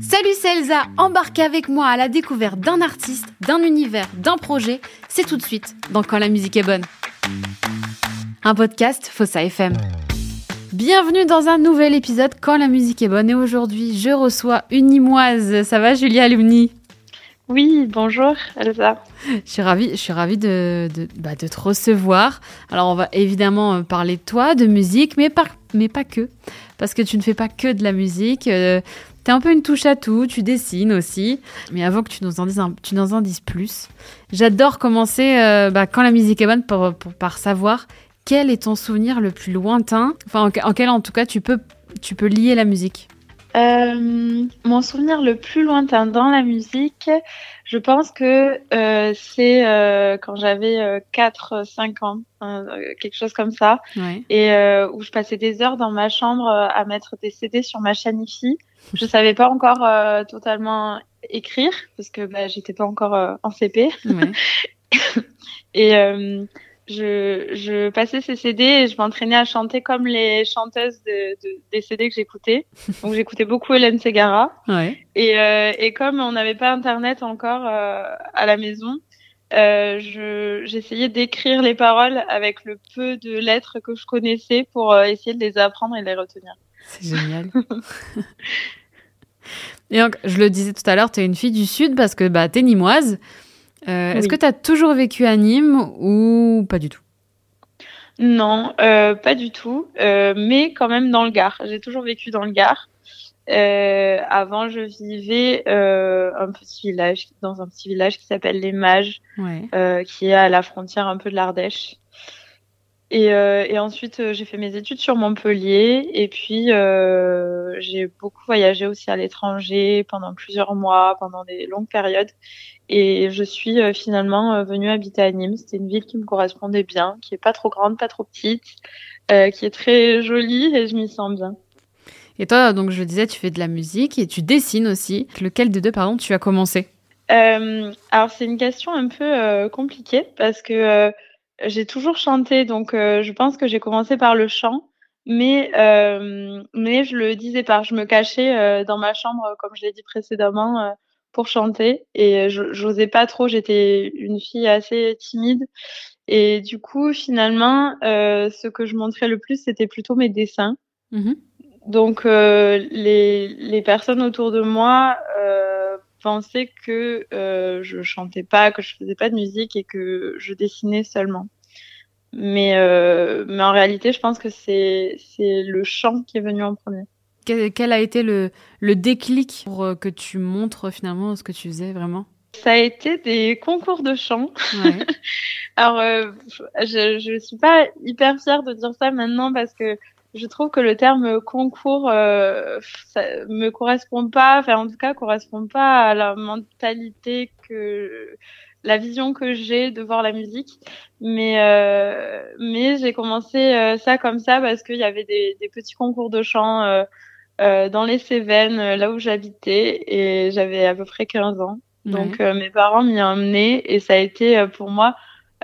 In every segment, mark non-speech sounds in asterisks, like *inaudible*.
Salut, c'est Elsa. Embarquez avec moi à la découverte d'un artiste, d'un univers, d'un projet. C'est tout de suite dans Quand la musique est bonne. Un podcast Fossa FM. Bienvenue dans un nouvel épisode Quand la musique est bonne. Et aujourd'hui, je reçois une Nimoise. Ça va, Julia Lumni Oui, bonjour, Elsa. Je suis ravie, je suis ravie de, bah, te recevoir. Alors, on va évidemment euh, parler de toi, de musique, mais pas, mais pas que. Parce que tu ne fais pas que de la musique. Euh, tu es un peu une touche à tout, tu dessines aussi. Mais avant que tu nous en dises, un- tu nous en dises plus, j'adore commencer euh, bah, quand la musique est bonne par savoir quel est ton souvenir le plus lointain, enfin en, en quel en tout cas tu peux, tu peux lier la musique. Euh, mon souvenir le plus lointain dans la musique, je pense que euh, c'est euh, quand j'avais 4-5 ans, hein, quelque chose comme ça, Ouais. et où je passais des heures dans ma chambre à mettre des CD sur ma chaîne IFI. Je savais pas encore totalement écrire parce que bah, j'étais pas encore en CP. ouais. *laughs* Et je, je passais ces CD et je m'entraînais à chanter comme les chanteuses de, de- des CD que j'écoutais. *laughs* Donc j'écoutais beaucoup Hélène Segara. ouais. Et, euh, et comme on n'avait pas Internet encore euh, à la maison, euh, je, j'essayais d'écrire les paroles avec le peu de lettres que je connaissais pour euh, essayer de les apprendre et de les retenir. C'est génial. *laughs* Et donc, je le disais tout à l'heure, tu es une fille du Sud parce que bah, tu es nimoise. Euh, Est-ce que tu as toujours vécu à Nîmes ou pas du tout? Non, euh, pas du tout, euh, mais quand même dans le Gard. J'ai toujours vécu dans le Gard. Euh, avant, je vivais euh, un petit village, dans un petit village qui s'appelle Les Mages, Ouais. euh, qui est à la frontière un peu de l'Ardèche. Et, euh, et ensuite, euh, j'ai fait mes études sur Montpellier, et puis euh, j'ai beaucoup voyagé aussi à l'étranger pendant plusieurs mois, pendant des longues périodes. Et je suis euh, finalement euh, venue habiter à Nîmes. C'était une ville qui me correspondait bien, qui est pas trop grande, pas trop petite, euh, qui est très jolie, et je m'y sens bien. Et toi, donc je le disais, tu fais de la musique et tu dessines aussi. Lequel des deux, pardon, tu as commencé? Euh, alors c'est une question un peu euh, compliquée parce que j'ai toujours chanté, donc je pense que j'ai commencé par le chant, mais mais je le disais pas, je me cachais dans ma chambre, comme je l'ai dit précédemment, pour chanter et je j'osais pas trop, j'étais une fille assez timide et du coup finalement euh, ce que je montrais le plus c'était plutôt mes dessins. Mhm. Donc euh, les, les personnes autour de moi euh, pensaient que euh, je chantais pas, que je faisais pas de musique et que je dessinais seulement. Mais, euh, mais en réalité, je pense que c'est c'est le chant qui est venu en premier. Quel, a été le, le déclic pour euh, que tu montres finalement ce que tu faisais vraiment? Ça a été des concours de chant. Ouais. *laughs* Alors, euh, je je suis pas hyper fière de dire ça maintenant parce que je trouve que le terme concours euh, ça me correspond pas, enfin en tout cas correspond pas à la mentalité que la vision que j'ai de voir la musique. Mais euh, mais j'ai commencé ça comme ça parce qu'il y avait des, des petits concours de chant dans les Cévennes, euh, là où j'habitais, et j'avais à peu près 15 ans. Donc Ouais. euh, mes parents m'y ont emmené et ça a été euh, pour moi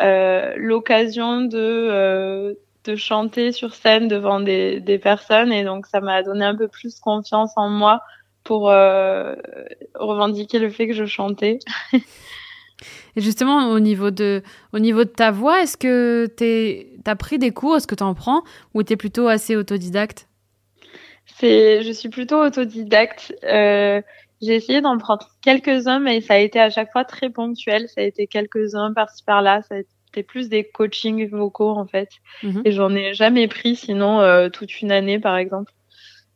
euh, l'occasion de euh, de chanter sur scène devant des des personnes et donc ça m'a donné un peu plus confiance en moi pour euh, revendiquer le fait que je chantais. *laughs* Et justement, au niveau de, au niveau de ta voix, est-ce que tu as pris des cours Est-ce que tu en prends Ou tu es plutôt assez autodidacte? C'est je suis plutôt autodidacte. Euh, j'ai essayé d'en prendre quelques-uns mais ça a été à chaque fois très ponctuel, ça a été quelques-uns par-ci par-là, ça a été plus des coachings vocaux en fait. Mhm. Et j'en ai jamais pris, sinon euh, toute une année par exemple.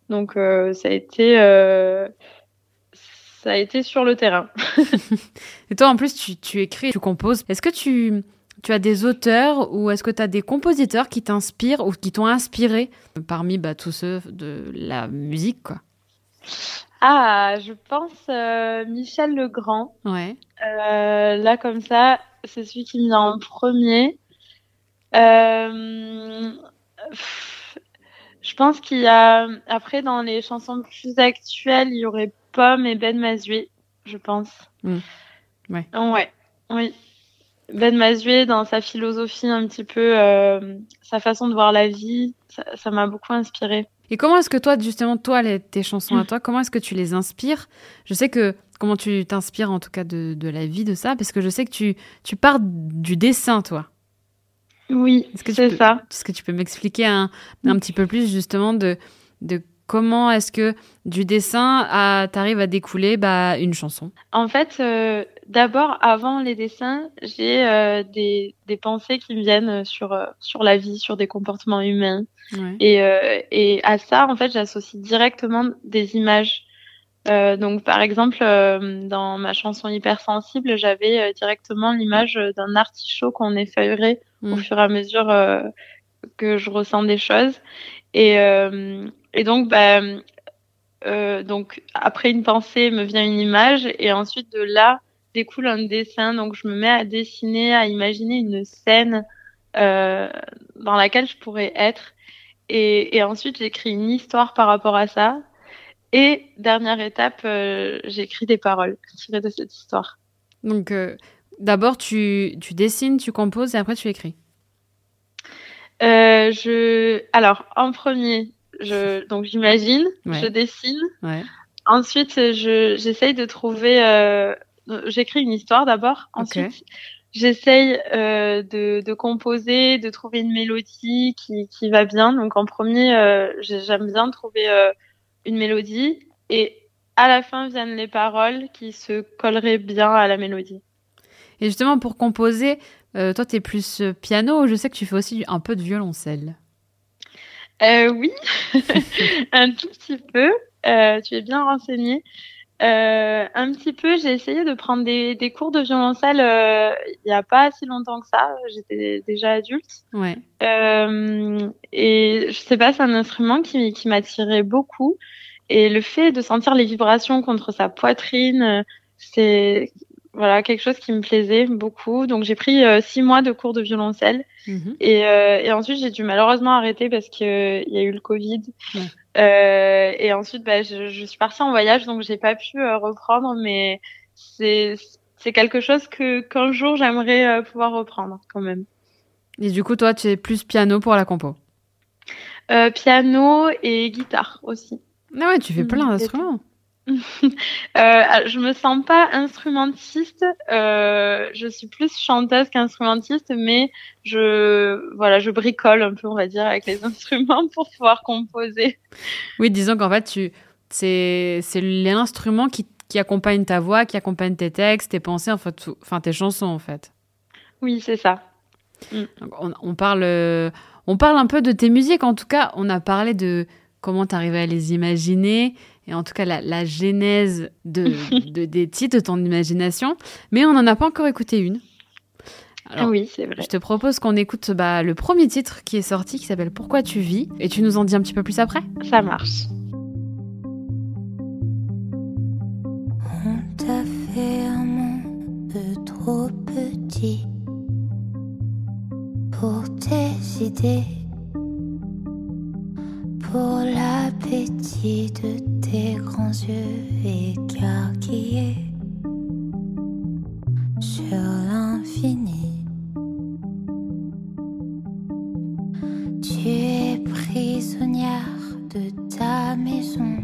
Donc euh, ça a été euh, ça a été sur le terrain. *laughs* Et toi, en plus, tu, tu écris, tu composes. Est-ce que tu, tu as des auteurs ou est-ce que tu as des compositeurs qui t'inspirent ou qui t'ont inspiré parmi bah, tous ceux de la musique, quoi? Ah, je pense euh, Michel Legrand. Ouais. Euh, là comme ça, c'est celui qui me vient en premier. Euh, pff, je pense qu'il y a après dans les chansons plus actuelles, il y aurait Pomme et Ben Mazué, je pense. Mm. Ouais. Ouais. Oui. Ben Mazué dans sa philosophie un petit peu, euh, sa façon de voir la vie, ça m'a beaucoup inspiré. Et comment est-ce que toi, justement, toi, les, tes chansons à toi, comment est-ce que tu les inspires? Je sais que comment tu t'inspires en tout cas de, de, la vie de ça, parce que je sais que tu, tu pars du dessin, toi. Oui, c'est ça. Est-ce que tu peux m'expliquer un, un, petit peu plus justement de, de comment est-ce que du dessin t'arrives à découler bah, une chanson? En fait, euh, d'abord, avant les dessins, j'ai euh, des, des, pensées qui me viennent sur, euh, sur la vie, sur des comportements humains. Et, et à ça, en fait, j'associe directement des images. Euh, donc, par exemple, euh, dans ma chanson hypersensible, j'avais euh, directement l'image d'un artichaut qu'on effeuillerait au mm. fur et à mesure que je ressens des choses. Et, et donc, bah, donc, après une pensée, me vient une image, et ensuite de là découle un dessin. Donc, je me mets à dessiner, à imaginer une scène dans laquelle je pourrais être. Et, et ensuite, j'écris une histoire par rapport à ça. Et dernière étape, euh, j'écris des paroles tirées de cette histoire. Donc, euh, d'abord, tu, tu, dessines, tu composes et après tu écris. Euh, je, alors, en premier, je, *laughs* donc j'imagine, je dessine. Ouais. Ensuite, je, j'essaye de trouver. Euh, j'écris une histoire d'abord. Ensuite, j'essaye de, de, composer, de trouver une mélodie qui, qui va bien. Donc, en premier, j'aime bien trouver une mélodie et à la fin viennent les paroles qui se colleraient bien à la mélodie. Et justement, pour composer, euh, toi, tu es plus euh, piano, je sais que tu fais aussi un peu de violoncelle? Euh, oui, *laughs* un tout petit peu. tu es bien renseigné. un petit peu, j'ai essayé de prendre des, des cours de violoncelle il n'y a pas si longtemps que ça. J'étais déjà adulte. Ouais. et je sais pas, c'est un instrument qui, qui m'attirait beaucoup. Et le fait de sentir les vibrations contre sa poitrine, euh, c'est voilà quelque chose qui me plaisait beaucoup. Donc j'ai pris euh, six mois de cours de violoncelle mhm. et, euh, et, ensuite j'ai dû malheureusement arrêter parce que il y a eu le Covid. Euh, et ensuite bah, je, je, suis partie en voyage donc j'ai pas pu reprendre, mais c'est c'est quelque chose que qu'un jour j'aimerais pouvoir reprendre quand même. Et du coup toi tu es plus piano pour la compo? piano et guitare aussi. Ah ouais, tu fais plein mm, d'instruments. *laughs* euh, je me sens pas instrumentiste. Euh, je suis plus chanteuse qu'instrumentiste, mais je voilà, je bricole un peu, on va dire, avec les *laughs* instruments pour pouvoir composer. Oui, disons qu'en fait, tu c'est c'est l'instrument qui qui accompagne ta voix, qui accompagne tes textes, tes pensées, enfin, enfin tes chansons en fait. Oui, c'est ça. On, on, parle on parle un peu de tes musiques. En tout cas, on a parlé de comment tu arrives à les imaginer, et en tout cas la, la genèse de, *laughs* de, des titres, de ton imagination. Mais on n'en a pas encore écouté une. Alors, oui, c'est vrai. Je te propose qu'on écoute bah, le premier titre qui est sorti, qui s'appelle Pourquoi tu vis, et tu nous en dis un petit peu plus après Ça marche. On t'a fait un monde trop petit pour tes idées pour l'appétit de tes grands yeux écarquillés sur l'infini. Tu es prisonnière de ta maison,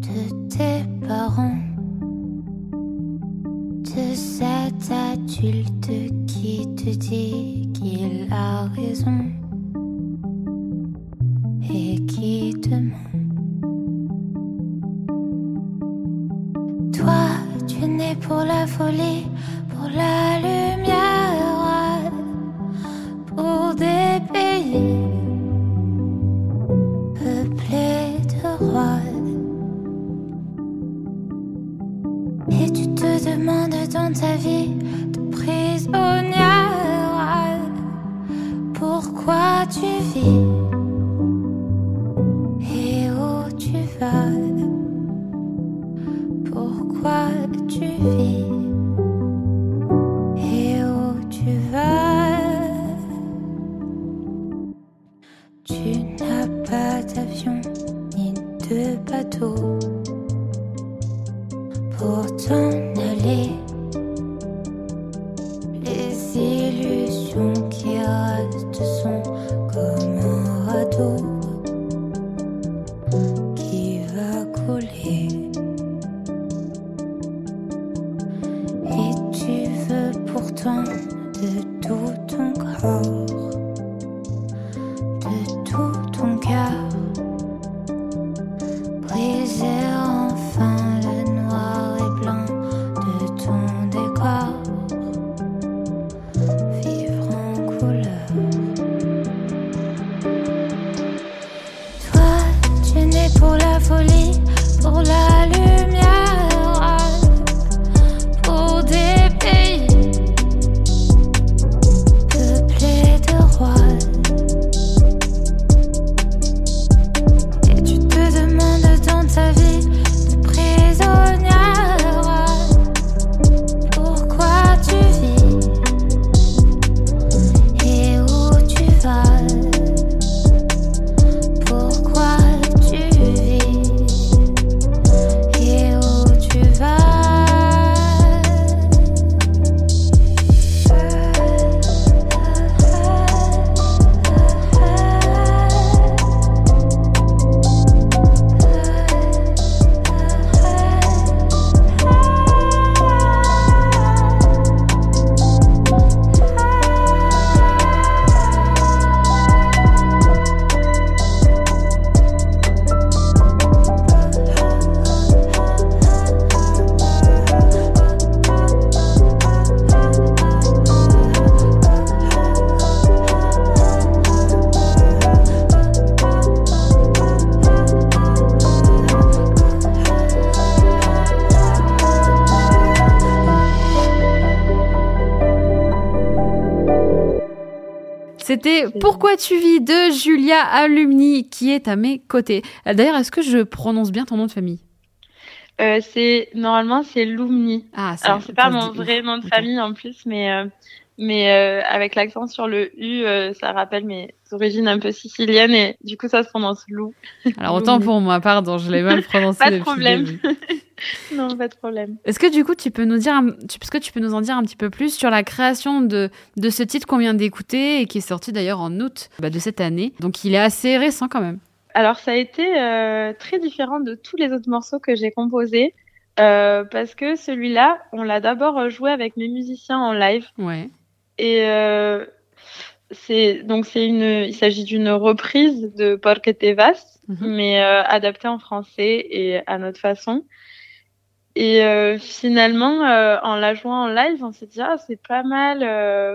de tes parents, de cet adulte qui te dit qu'il a raison né pour la folie, pour la lumière, pour des pays peuplés de rois. Et tu te demandes dans ta vie de prisonnière, pourquoi tu vis? Pourquoi tu vis de Julia Alumni qui est à mes côtés. Euh, D'ailleurs, est-ce que je prononce bien ton nom de famille? Euh, c'est normalement c'est Lumni. Ah, Alors c'est pas mon vrai nom de famille en plus, mais euh, mais euh, avec l'accent sur le U, ça rappelle mes origines un peu siciliennes et du coup ça se prononce Lou. Alors autant pour moi, pardon, je l'ai mal *laughs* prononcé. Pas de problème. *laughs* non, pas de problème. Est-ce que du coup tu peux nous dire, tu, que tu peux nous en dire un petit peu plus sur la création de, de ce titre qu'on vient d'écouter et qui est sorti d'ailleurs en août bah, de cette année? Donc il est assez récent quand même. Alors ça a été euh, très différent de tous les autres morceaux que j'ai composés euh, parce que celui-là, on l'a d'abord joué avec mes musiciens en live Ouais. et euh, c'est donc c'est une, il s'agit d'une reprise de Porque te vas, Mhm. mais adaptée en français et à notre façon. Et euh, finalement, euh, en la jouant en live, on s'est dit ah c'est pas mal. euh,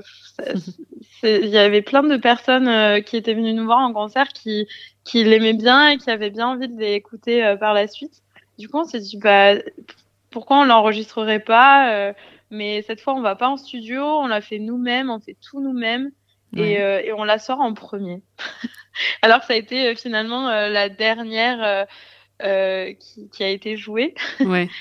Il y avait plein de personnes euh, qui étaient venues nous voir en concert qui qui l'aimaient bien et qui avaient bien envie de l'écouter euh, par la suite. Du coup, on s'est dit bah pourquoi on l'enregistrerait pas euh, Mais cette fois, on va pas en studio, on l'a fait nous-mêmes, on fait tout nous-mêmes Ouais. et, euh, et on la sort en premier. *laughs* Alors que ça a été euh, finalement euh, la dernière euh, euh, qui, qui a été jouée. Ouais. *laughs*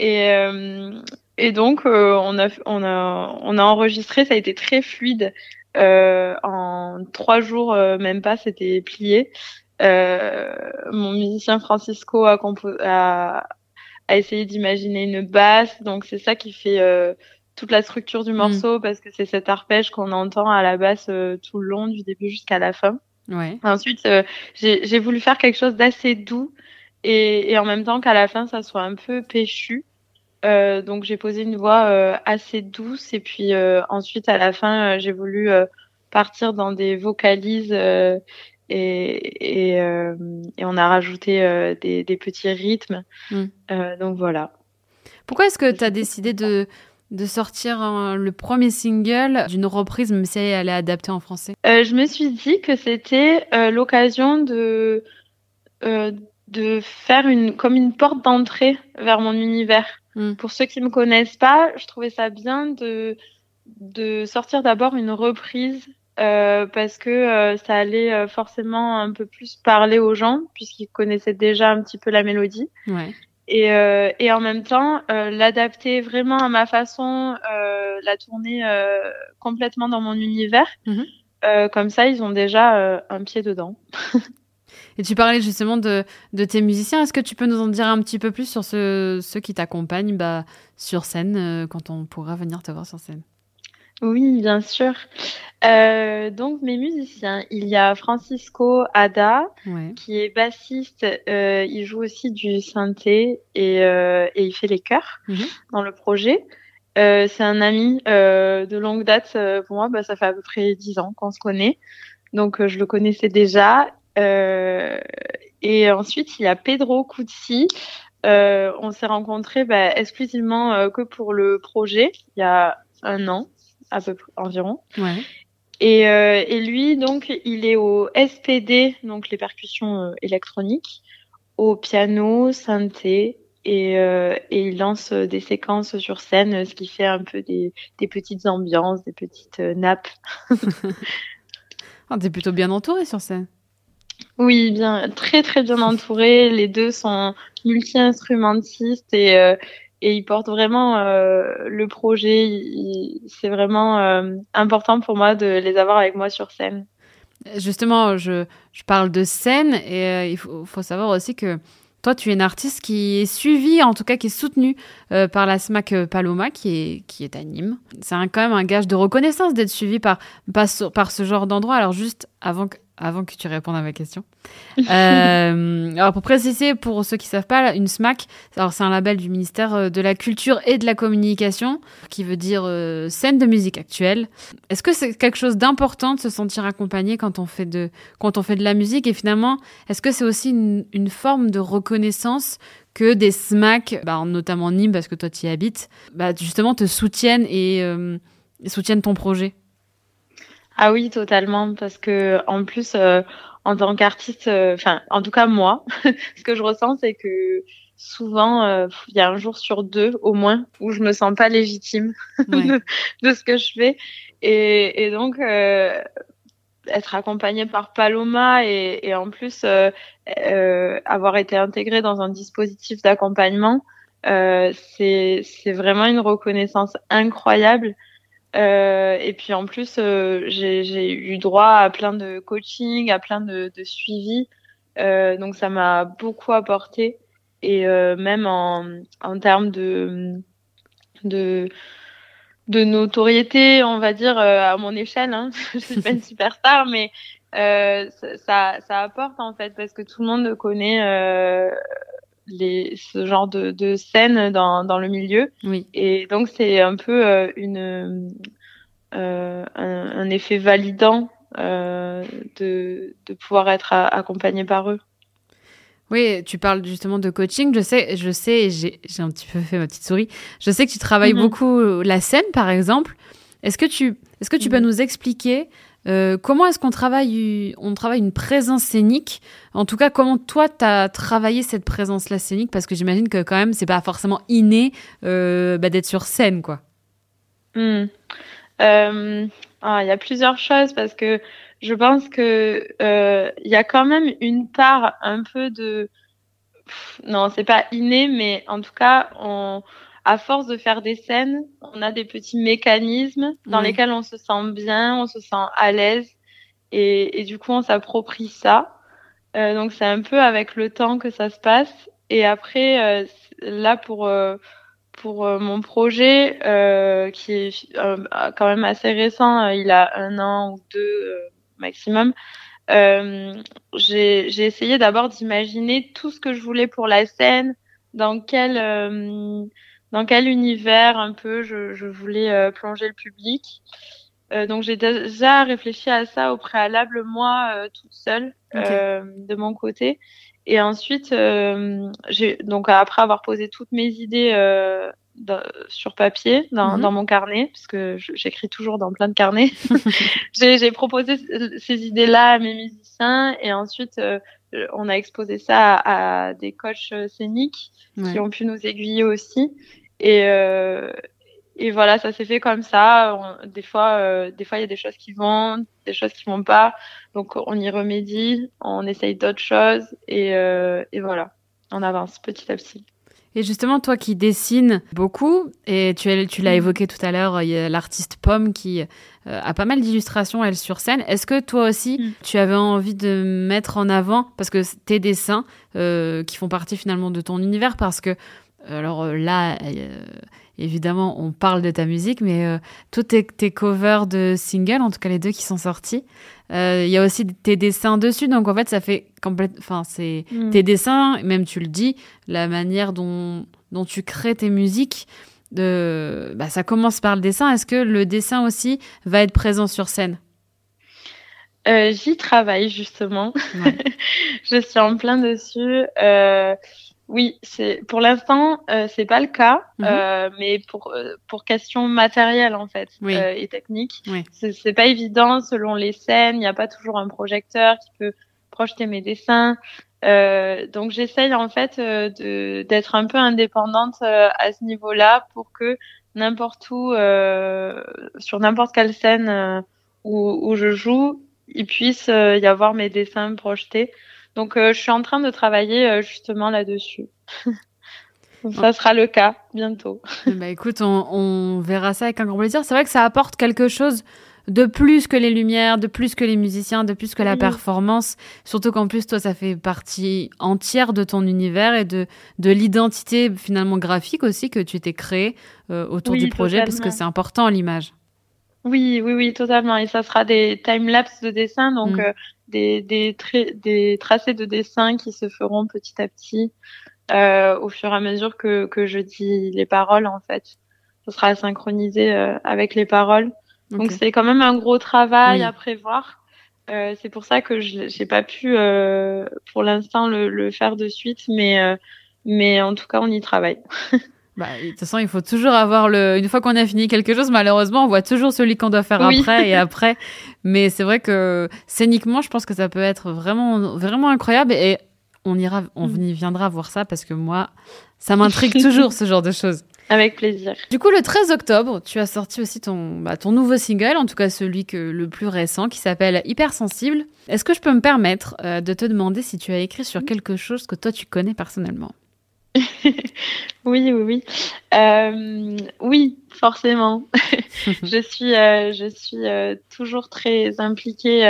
Et, euh, et donc, euh, on, a, on, a, on a enregistré, ça a été très fluide. Euh, en trois jours, même pas, c'était plié. Euh, mon musicien Francisco a, compo- a, a essayé d'imaginer une basse, donc c'est ça qui fait euh, toute la structure du morceau, parce que c'est cet arpège qu'on entend à la basse euh, tout le long, du début jusqu'à la fin. Ouais. Ensuite, euh, j'ai j'ai voulu faire quelque chose d'assez doux et, et en même temps qu'à la fin, ça soit un peu péchu. Euh, donc j'ai posé une voix euh, assez douce et puis euh, ensuite à la fin, euh, j'ai voulu euh, partir dans des vocalises euh, et, et, euh, et on a rajouté euh, des, des petits rythmes. Mm. Euh, donc voilà. Pourquoi est-ce que tu as décidé de, de sortir un- le premier single d'une reprise, même si elle est adaptée en français? Euh, je me suis dit que c'était euh, l'occasion de euh, de faire une comme une porte d'entrée vers mon univers. Mm. Pour ceux qui me connaissent pas, je trouvais ça bien de de sortir d'abord une reprise euh, parce que euh, ça allait euh, forcément un peu plus parler aux gens puisqu'ils connaissaient déjà un petit peu la mélodie Ouais. et, euh, et en même temps euh, l'adapter vraiment à ma façon, euh, la tourner euh, complètement dans mon univers. Euh, comme ça, ils ont déjà euh, un pied dedans. *laughs* Et tu parlais justement de, de tes musiciens. Est-ce que tu peux nous en dire un petit peu plus sur ceux, ceux qui t'accompagnent bah, sur scène euh, quand on pourra venir te voir sur scène? Oui, bien sûr. Euh, donc mes musiciens, il y a Francisco Ada Ouais. qui est bassiste. euh, il joue aussi du synthé et, et il fait les chœurs Mhm. dans le projet. Euh, c'est un ami euh, de longue date euh, pour moi. Bah, ça fait à peu près dix ans qu'on se connaît, donc je le connaissais déjà. Euh, et ensuite il y a Pedro Cuzzi. Euh, on s'est rencontrés bah, exclusivement euh, que pour le projet il y a un an à peu près environ. Ouais. Et, euh, et lui, donc, il est au SPD, donc les percussions euh, électroniques, au piano, synthé, et, euh, et il lance des séquences sur scène, ce qui fait un peu des, des petites ambiances, des petites nappes. *laughs* Ah, T'es plutôt bien entouré sur scène. Oui, bien, très très bien entouré. Les deux sont multi-instrumentistes et euh, et ils portent vraiment euh, le projet. C'est vraiment euh, important pour moi de les avoir avec moi sur scène. Justement, je, je parle de scène et il faut, faut savoir aussi que toi, tu es une artiste qui est suivie, en tout cas qui est soutenue par la SMAC Paloma, qui est, qui est à Nîmes. C'est quand même un gage de reconnaissance d'être suivi par, par ce genre d'endroit. Alors juste avant que, avant que tu répondes à ma question. *laughs* Euh, alors pour préciser, pour ceux qui savent pas, une SMAC, c'est un label du ministère euh, de la Culture et de la Communication, qui veut dire euh, scène de musique actuelle. Est-ce que c'est quelque chose d'important de se sentir accompagné quand on fait de, quand on fait de la musique? Et finalement, est-ce que c'est aussi une, forme de reconnaissance que des SMAC, bah, notamment Nîmes, parce que toi tu y habites, bah, justement te soutiennent et soutiennent ton projet? Ah oui, totalement, parce que en plus, euh, en tant qu'artiste, euh, enfin, en tout cas moi, *laughs* ce que je ressens, c'est que souvent, euh, il y a un jour sur deux, au moins, où je me sens pas légitime *laughs* Ouais. de, de ce que je fais, et, et donc, euh, être accompagnée par Paloma et, et en plus euh, euh, avoir été intégrée dans un dispositif d'accompagnement, euh, c'est c'est vraiment une reconnaissance incroyable. Euh, et puis en plus, euh, j'ai eu droit à plein de coaching, à plein de, de suivi. Euh, donc ça m'a beaucoup apporté. Et même en, en termes de, de, de notoriété, on va dire, à mon échelle, hein. *laughs* je suis pas une superstar, mais ça, ça apporte en fait parce que tout le monde connaît les, ce genre de, de scène dans, dans le milieu. Oui. Et donc, c'est un peu euh, une, euh, un, un, effet validant euh, de, de pouvoir être accompagné par eux. Oui, tu parles justement de coaching. Je sais, je sais, j'ai un petit peu fait ma petite souris. Je sais que tu travailles mm-hmm. beaucoup la scène, par exemple. Est-ce que tu, est-ce que tu peux mm-hmm. nous expliquer euh, comment est-ce qu'on travaille, on travaille une présence scénique? En tout cas, comment toi, tu as travaillé cette présence-là scénique? Parce que j'imagine que quand même, c'est pas forcément inné euh, bah, d'être sur scène, quoi. Hmm. Euh, ah, il y a plusieurs choses parce que je pense que il y a quand même une part un peu de... Non, c'est pas inné, mais en tout cas, on à force de faire des scènes, on a des petits mécanismes dans lesquels on se sent bien, on se sent à l'aise et, et, du coup on s'approprie ça. Euh, donc c'est un peu avec le temps que ça se passe. Et après, euh, là pour euh, pour euh, mon projet qui est quand même assez récent, il a un an ou deux maximum. j'ai essayé d'abord d'imaginer tout ce que je voulais pour la scène, dans quel dans quel univers un peu je, je voulais euh, plonger le public. Euh, donc j'ai déjà réfléchi à ça au préalable moi euh, toute seule euh, de mon côté. Et ensuite, j'ai donc après avoir posé toutes mes idées sur papier dans, mhm. dans, mon carnet, parce que j'écris toujours dans plein de carnets. *laughs* j'ai proposé ces idées-là à mes musiciens et ensuite on a exposé ça à, à des coachs scéniques qui ont pu nous aiguiller aussi. Et, euh, et voilà, ça s'est fait comme ça. des fois, euh, des fois, il y a des choses qui vont, des choses qui vont pas. Donc, on y remédie, on essaye d'autres choses et, euh, et voilà, on avance petit à petit. Et justement, toi qui dessines beaucoup, et tu, tu l'as mm. évoqué tout à l'heure, il y a l'artiste Pomme qui euh, a pas mal d'illustrations, elle, sur scène. Est-ce que toi aussi, mm. tu avais envie de mettre en avant, parce que tes dessins qui font partie finalement de ton univers, parce que alors euh, là, euh, évidemment, on parle de ta musique, mais euh, tous tes, covers de singles, en tout cas les deux qui sont sortis, il y a aussi tes dessins dessus. Donc en fait, ça fait complètement. Enfin, c'est mm. tes dessins, même tu le dis, la manière dont, dont tu crées tes musiques. De, bah, ça commence par le dessin. Est-ce que le dessin aussi va être présent sur scène? J'y travaille justement. *laughs* Je suis en plein dessus. Oui, c'est pour l'instant euh, c'est pas le cas, mhm. euh, mais pour euh, pour question matérielle en fait euh, et technique, oui. c'est pas évident selon les scènes. Il n'y a pas toujours un projecteur qui peut projeter mes dessins. Euh, donc j'essaye en fait de d'être un peu indépendante à ce niveau-là pour que n'importe où sur n'importe quelle scène où, où je joue, il puisse y avoir mes dessins projetés. Donc, euh, je suis en train de travailler euh, justement là-dessus. *laughs* ça sera le cas bientôt. bah *laughs* écoute, on, on, verra ça avec un grand plaisir. C'est vrai que ça apporte quelque chose de plus que les lumières, de plus que les musiciens, de plus que la performance. Surtout qu'en plus, toi, ça fait partie entière de ton univers et de, de l'identité finalement graphique aussi que tu t'es créé euh, autour du projet, parce que c'est important l'image. Oui, oui, oui, totalement. Et ça sera des time-lapse de dessin, donc mm. euh, des, des, des tracés de dessin qui se feront petit à petit euh, au fur et à mesure que, que je dis les paroles, en fait. Ça sera synchronisé euh, avec les paroles. Donc c'est quand même un gros travail à prévoir. Euh, c'est pour ça que je j'ai pas pu euh, pour l'instant le, le, faire de suite, mais mais en tout cas on y travaille. *laughs* Bah, de toute façon, il faut toujours avoir le. Une fois qu'on a fini quelque chose, malheureusement, on voit toujours celui qu'on doit faire après et *laughs* après. Mais c'est vrai que scéniquement, je pense que ça peut être vraiment, vraiment incroyable et on ira, on mm. y viendra voir ça parce que moi, ça m'intrigue *laughs* toujours ce genre de choses. Avec plaisir. Du coup, le 13 octobre, tu as sorti aussi ton, bah, ton nouveau single, en tout cas celui que, le plus récent, qui s'appelle Hypersensible. Est-ce que je peux me permettre euh, de te demander si tu as écrit sur quelque chose que toi tu connais personnellement? *laughs* oui, oui, oui. Euh, oui, forcément. *laughs* je suis, euh, je suis euh, toujours très impliquée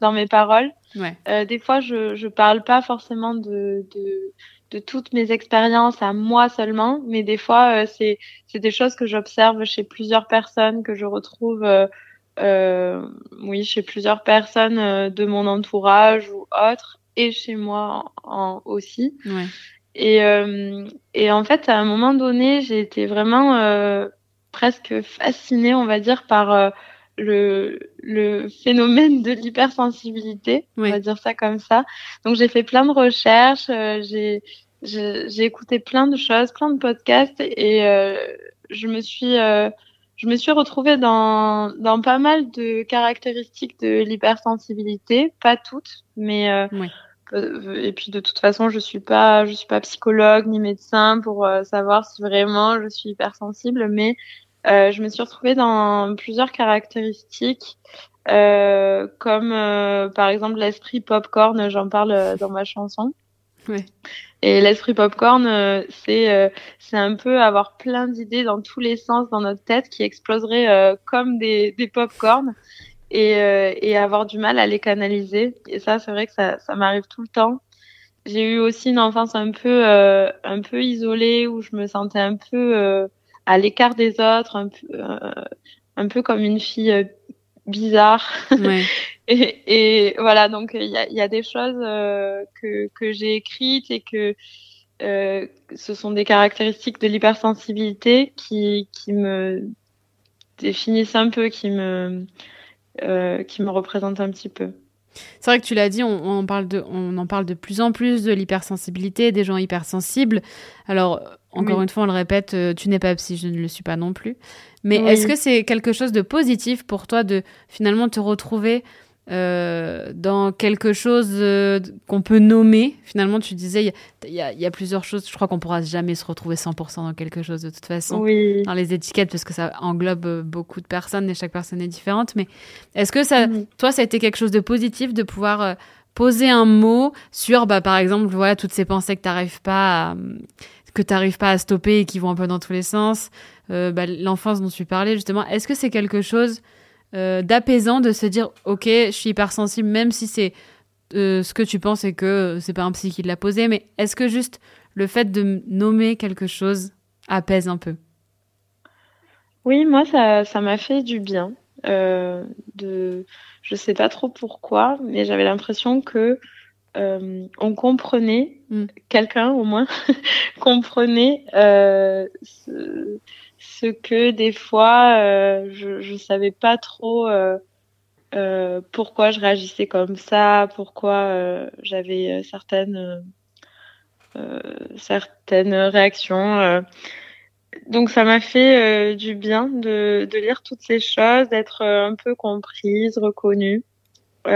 dans mes paroles. Ouais. des fois, je ne parle pas forcément de, de, de toutes mes expériences à moi seulement, mais des fois, c'est des choses que j'observe chez plusieurs personnes, que je retrouve oui, chez plusieurs personnes de mon entourage ou autres, et chez moi en, aussi. Ouais. Et, euh, et en fait, à un moment donné, j'ai été vraiment euh, presque fascinée, on va dire, par euh, le, le phénomène de l'hypersensibilité, on va dire ça comme ça. Donc j'ai fait plein de recherches, euh, j'ai j'ai écouté plein de choses, plein de podcasts, et euh, je me suis je me suis retrouvée dans dans pas mal de caractéristiques de l'hypersensibilité, pas toutes, mais oui. euh, et puis de toute façon, je suis pas, je suis pas psychologue ni médecin pour euh, savoir si vraiment je suis hypersensible, mais euh, je me suis retrouvée dans plusieurs caractéristiques, euh, comme par exemple l'esprit popcorn. J'en parle dans ma chanson. Ouais. Et l'esprit popcorn, c'est c'est un peu avoir plein d'idées dans tous les sens dans notre tête qui exploseraient comme des des popcorn et, euh, et avoir du mal à les canaliser. Et ça, c'est vrai que ça, ça m'arrive tout le temps. J'ai eu aussi une enfance un peu, euh, un peu isolée où je me sentais un peu euh, à l'écart des autres, un peu, un peu comme une fille bizarre. Ouais. *laughs* et, et, voilà, donc il y a, y a, des choses que, que j'ai écrites et que euh, ce sont des caractéristiques de l'hypersensibilité qui, qui me définissent un peu, qui me, euh, qui me représente un petit peu. C'est vrai que tu l'as dit, on, on, parle de, on en parle de plus en plus de l'hypersensibilité, des gens hypersensibles. Alors, encore oui. une fois, on le répète, euh, tu n'es pas psy, je ne le suis pas non plus. Mais oui. est-ce que c'est quelque chose de positif pour toi de finalement te retrouver euh, dans quelque chose euh, qu'on peut nommer. Finalement, tu disais, il y, y, y, a plusieurs choses. Je crois qu'on pourra jamais se retrouver 100% dans quelque chose de toute façon, oui. dans les étiquettes, parce que ça englobe beaucoup de personnes et chaque personne est différente. Mais est-ce que ça, mmh. toi, ça a été quelque chose de positif de pouvoir euh, poser un mot sur, bah, par exemple, voilà, toutes ces pensées que tu n'arrives pas à, que tu n'arrives pas à stopper et qui vont un peu dans tous les sens, euh, bah, l'enfance dont tu parlais justement. Est-ce que c'est quelque chose euh, d'apaisant de se dire ok je suis hypersensible même si c'est euh, ce que tu penses et que c'est pas un psy qui l'a posé mais est-ce que juste le fait de nommer quelque chose apaise un peu? Oui moi ça ça m'a fait du bien euh, de je sais pas trop pourquoi mais j'avais l'impression que euh, on comprenait mm. quelqu'un au moins *laughs* comprenait euh, ce, ce que des fois euh, je je savais pas trop euh, euh, pourquoi je réagissais comme ça, pourquoi j'avais certaines certaines réactions. Donc ça m'a fait du bien de, de lire toutes ces choses, d'être un peu comprise, reconnue. et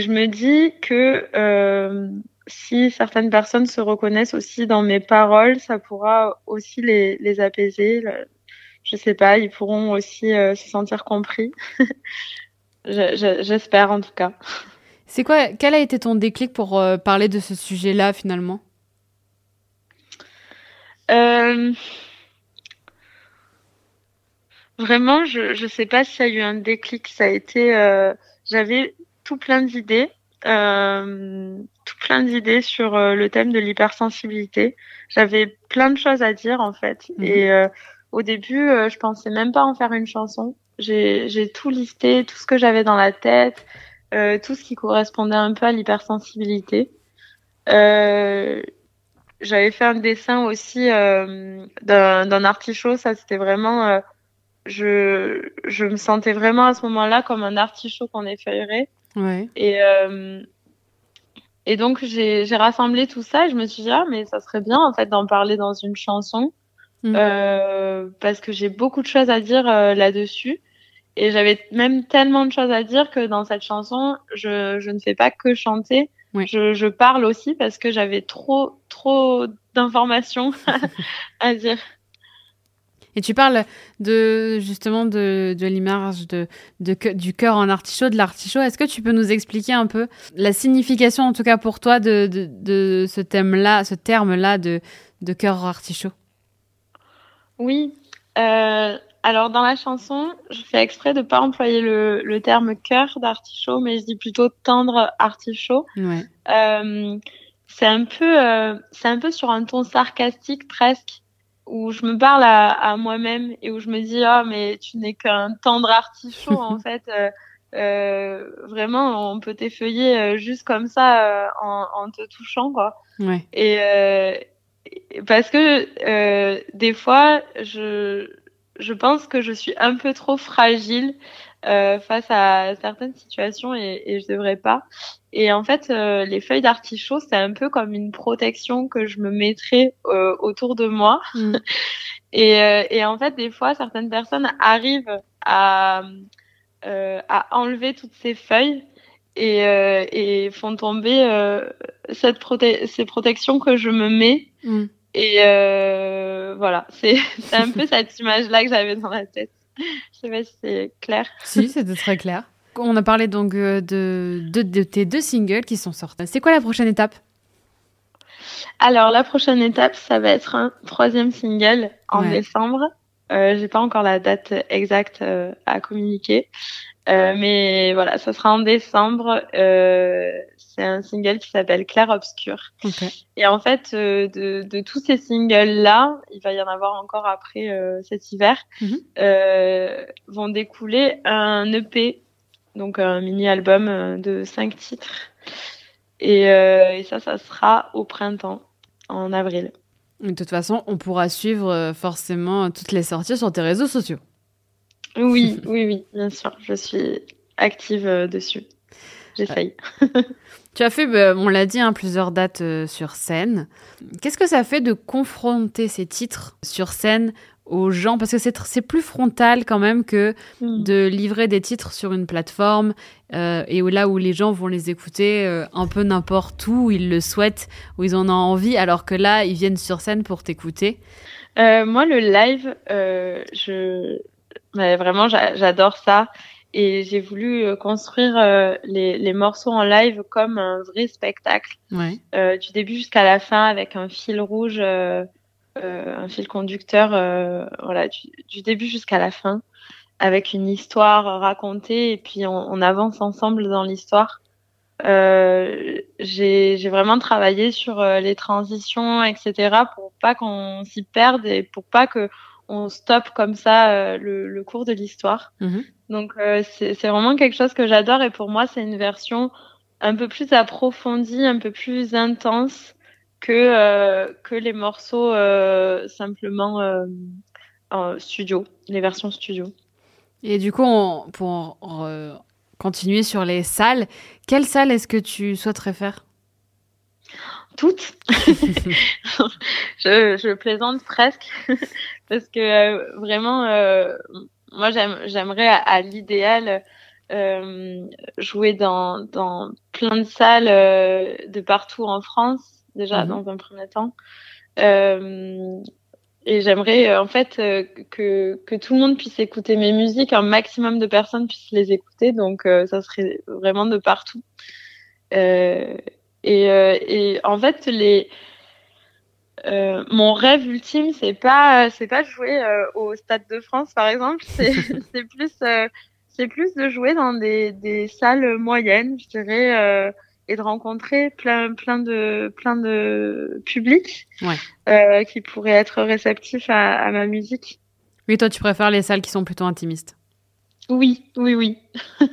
je me dis que si certaines personnes se reconnaissent aussi dans mes paroles, ça pourra aussi les, les apaiser. Je sais pas, ils pourront aussi euh, se sentir compris. *laughs* J'espère en tout cas. C'est quoi Quel a été ton déclic pour euh, parler de ce sujet-là finalement? Euh... Vraiment, je je sais pas s'il y a eu un déclic. Ça a été, j'avais tout plein d'idées euh, plein d'idées sur euh, le thème de l'hypersensibilité. J'avais plein de choses à dire en fait. Mhm. Et euh, au début, euh, je pensais même pas en faire une chanson. J'ai tout listé, tout ce que j'avais dans la tête, euh, tout ce qui correspondait un peu à l'hypersensibilité. Euh, j'avais fait un dessin aussi d'un artichaut. Ça, c'était vraiment, je, je me sentais vraiment à ce moment-là comme un artichaut qu'on effeuillerait. Ouais. Et, euh, et donc, j'ai rassemblé tout ça et je me suis dit, ah, mais ça serait bien, en fait, d'en parler dans une chanson. Mmh. Euh, parce que j'ai beaucoup de choses à dire euh, là-dessus. Et j'avais même tellement de choses à dire que dans cette chanson, je, je ne fais pas que chanter. Oui. Je, je parle aussi parce que j'avais trop, trop trop d'informations *laughs* à dire. Et tu parles de justement de, de l'image de, de, du cœur en artichaut, de l'artichaut. Est-ce que tu peux nous expliquer un peu la signification, en tout cas pour toi, de, de, ce thème-là, ce terme-là de, de cœur artichaut? Oui. Euh, alors dans la chanson, je fais exprès de pas employer le, le terme cœur d'artichaut, mais je dis plutôt tendre artichaut. Ouais. Euh, c'est un peu, euh, c'est un peu sur un ton sarcastique presque où je me parle à, à moi-même et où je me dis ah mais tu n'es qu'un tendre artichaut en *laughs* fait euh, euh, vraiment on peut t'effeuiller euh, juste comme ça euh, en, en, te touchant quoi ouais. et euh, parce que euh, des fois je je pense que je suis un peu trop fragile face à certaines situations et, et je devrais pas et en fait, euh, les feuilles d'artichaut, c'est un peu comme une protection que je me mettrais euh, autour de moi. Mm. *laughs* et, euh, et, en fait, des fois, certaines personnes arrivent à, à enlever toutes ces feuilles et, et font tomber cette proté ces protections que je me mets. Mm. Et voilà, *laughs* c'est un peu *laughs* cette image-là que j'avais dans la tête. Je sais pas si c'est clair. Si, c'était très clair. On a parlé donc de, de, de, tes deux singles qui sont sortis. C'est quoi la prochaine étape? Alors, la prochaine étape, ça va être un troisième single en Ouais. décembre. Euh, J'ai pas encore la date exacte euh, à communiquer. Euh, mais voilà, ça sera en décembre. Euh, c'est un single qui s'appelle Clair Obscur. Et en fait, euh, de, de tous ces singles-là, il va y en avoir encore après euh, cet hiver, Mhm. euh, vont découler un EP, donc un mini-album euh, de cinq titres. Et, euh, et ça, ça sera au printemps, en avril. De toute façon, on pourra suivre euh, forcément toutes les sorties sur tes réseaux sociaux. Oui, *laughs* oui, oui, bien sûr, je suis active dessus. J'essaye. *laughs* Tu as fait, bah, on l'a dit, hein, plusieurs dates sur scène. Qu'est-ce que ça fait de confronter ces titres sur scène aux gens Parce que c'est c'est plus frontal quand même que Mm. de livrer des titres sur une plateforme euh, et où, là où les gens vont les écouter euh, un peu n'importe où, où ils le souhaitent, où ils en ont envie, alors que là, ils viennent sur scène pour t'écouter. Euh, moi, le live, euh, je, mais vraiment, j'a- j'adore ça. Et j'ai voulu euh, construire euh, les, les morceaux en live comme un vrai spectacle, Ouais. euh, du début jusqu'à la fin, avec un fil rouge, un fil conducteur, euh, voilà, du, du début jusqu'à la fin, avec une histoire racontée, et puis on, on avance ensemble dans l'histoire. Euh, j'ai j'ai vraiment travaillé sur euh, les transitions, etc., pour pas qu'on s'y perde et pour pas que on stoppe comme ça euh, le, le cours de l'histoire. Mhm. Donc euh, c'est vraiment quelque chose que j'adore et pour moi c'est une version un peu plus approfondie, un peu plus intense que euh, que les morceaux euh, simplement euh, en studio, les versions studio. Et du coup, on- pour continuer sur les salles, quelle salle est-ce que tu souhaiterais faire? Toutes. *laughs* je, je plaisante presque *laughs* parce que euh, vraiment, euh, moi j'aime, j'aimerais à, à l'idéal euh, jouer dans, dans plein de salles de partout en France déjà Mhm. dans un premier temps. Euh, et j'aimerais euh, en fait euh, que, que tout le monde puisse écouter mes musiques, un maximum de personnes puissent les écouter, donc euh, ça serait vraiment de partout. Euh, et, euh, et en fait, les, euh, mon rêve ultime, c'est pas, c'est pas de jouer euh, au Stade de France, par exemple. C'est, *laughs* c'est plus, euh, c'est plus de jouer dans des, des salles moyennes, je dirais, euh, et de rencontrer plein, plein de, plein de publics Ouais. euh, qui pourraient être réceptifs à, à ma musique. Oui, toi, tu préfères les salles qui sont plutôt intimistes. Oui, oui, oui. *laughs*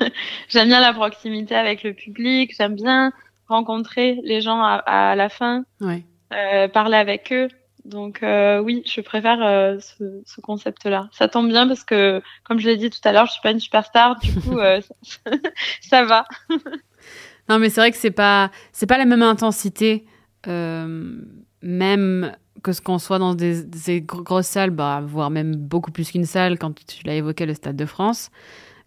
j'aime bien la proximité avec le public. J'aime bien rencontrer les gens à, à la fin, Ouais. euh, parler avec eux. Donc euh, oui, je préfère euh, ce, ce concept-là. Ça tombe bien parce que, comme je l'ai dit tout à l'heure, je suis pas une superstar. Du coup, *laughs* euh, ça, *laughs* ça va. Non, mais c'est vrai que c'est pas, c'est pas la même intensité, euh, même que ce qu'on soit dans des, des gr- grosses salles, bah, voire même beaucoup plus qu'une salle, quand tu l'as évoqué, le Stade de France,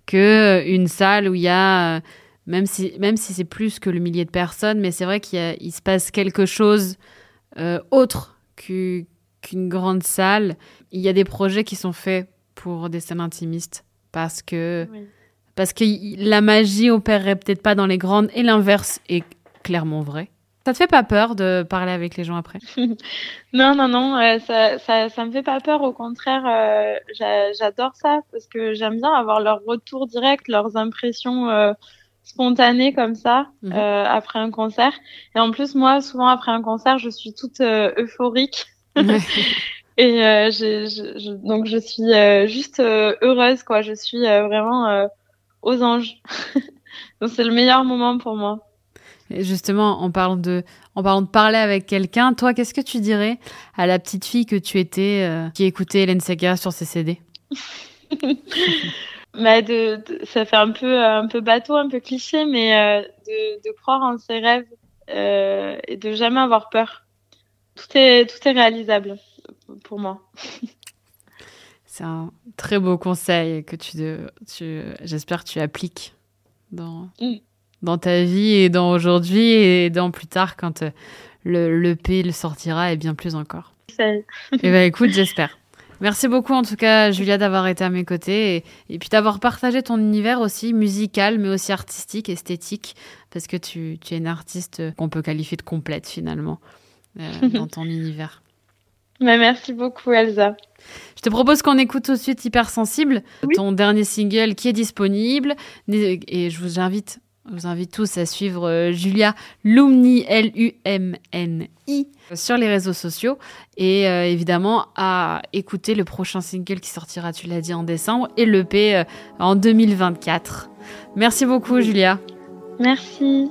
que euh, une salle où il y a, euh, même si, même si c'est plus que le millier de personnes, mais c'est vrai qu'il se passe quelque chose autre qu'u- qu'une grande salle. Il y a des projets qui sont faits pour des scènes intimistes parce que. Parce que la magie opérerait peut-être pas dans les grandes et l'inverse est clairement vrai. Ça te fait pas peur de parler avec les gens après? *laughs* Non, non, non, euh, ça, ça, ça me fait pas peur. Au contraire, euh, j'a- j'adore ça parce que j'aime bien avoir leur retour direct, leurs impressions euh, spontanées comme ça Mhm. après un concert. Et en plus, moi, souvent après un concert, je suis toute euphorique. *laughs* Et euh, je, je, je- donc je suis juste heureuse, quoi. Je suis vraiment euh, aux anges. *laughs* donc c'est le meilleur moment pour moi. Et justement, en parlant de, en parlant de parler avec quelqu'un, toi, qu'est-ce que tu dirais à la petite fille que tu étais, euh, qui écoutait Hélène Segarra sur ses CD Mais *laughs* de, de- ça fait un peu un peu bateau, un peu cliché, mais euh, de, de croire en ses rêves euh, et de jamais avoir peur. Tout est tout est réalisable pour moi. *laughs* C'est un très beau conseil que tu, tu j'espère que tu appliques dans, Mm. dans ta vie et dans aujourd'hui et dans plus tard quand euh, le, le P le sortira et bien plus encore. C'est- Eh ben écoute, j'espère. Merci beaucoup en tout cas, Julia, d'avoir été à mes côtés et, et puis d'avoir partagé ton univers aussi musical, mais aussi artistique, esthétique, parce que tu, tu es une artiste qu'on peut qualifier de complète finalement euh, dans ton *laughs* univers. Mais merci beaucoup Elsa. Je te propose qu'on écoute tout de suite Hypersensible, Oui. ton dernier single qui est disponible. Et je vous invite, vous invite tous à suivre euh, Julia Lumni, L-U-M-N-I, sur les réseaux sociaux. Et euh, évidemment, à écouter le prochain single qui sortira, tu l'as dit, en décembre, et l'EP euh, en 2024. Merci beaucoup, Julia. Merci.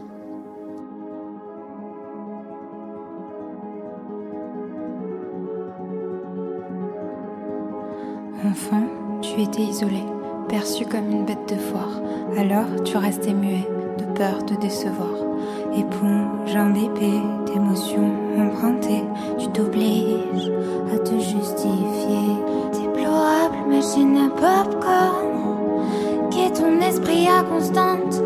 Tu étais isolé, perçu comme une bête de foire. Alors tu restais muet, de peur de décevoir. Éponge imbibée d'émotions empruntées, tu t'obliges à te justifier. Déplorable machine à popcorn Qui est ton esprit à constante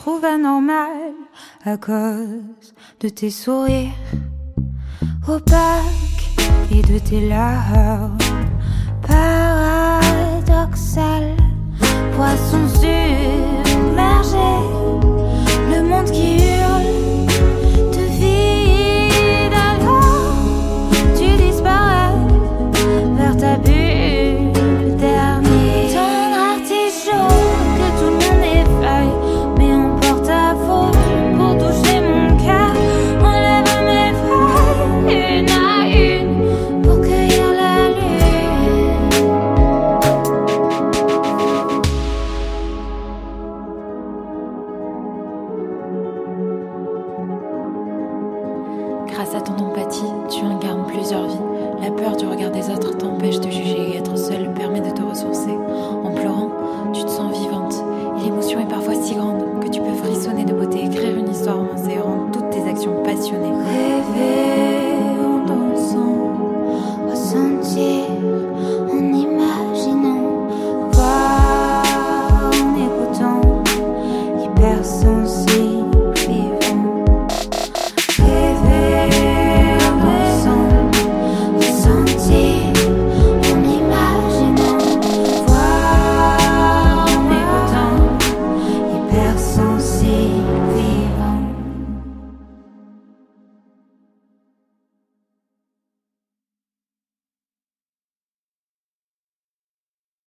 trouve anormal à cause de tes sourires opaques et de tes larmes. Paradoxal, poisson submergé, le monde qui hurle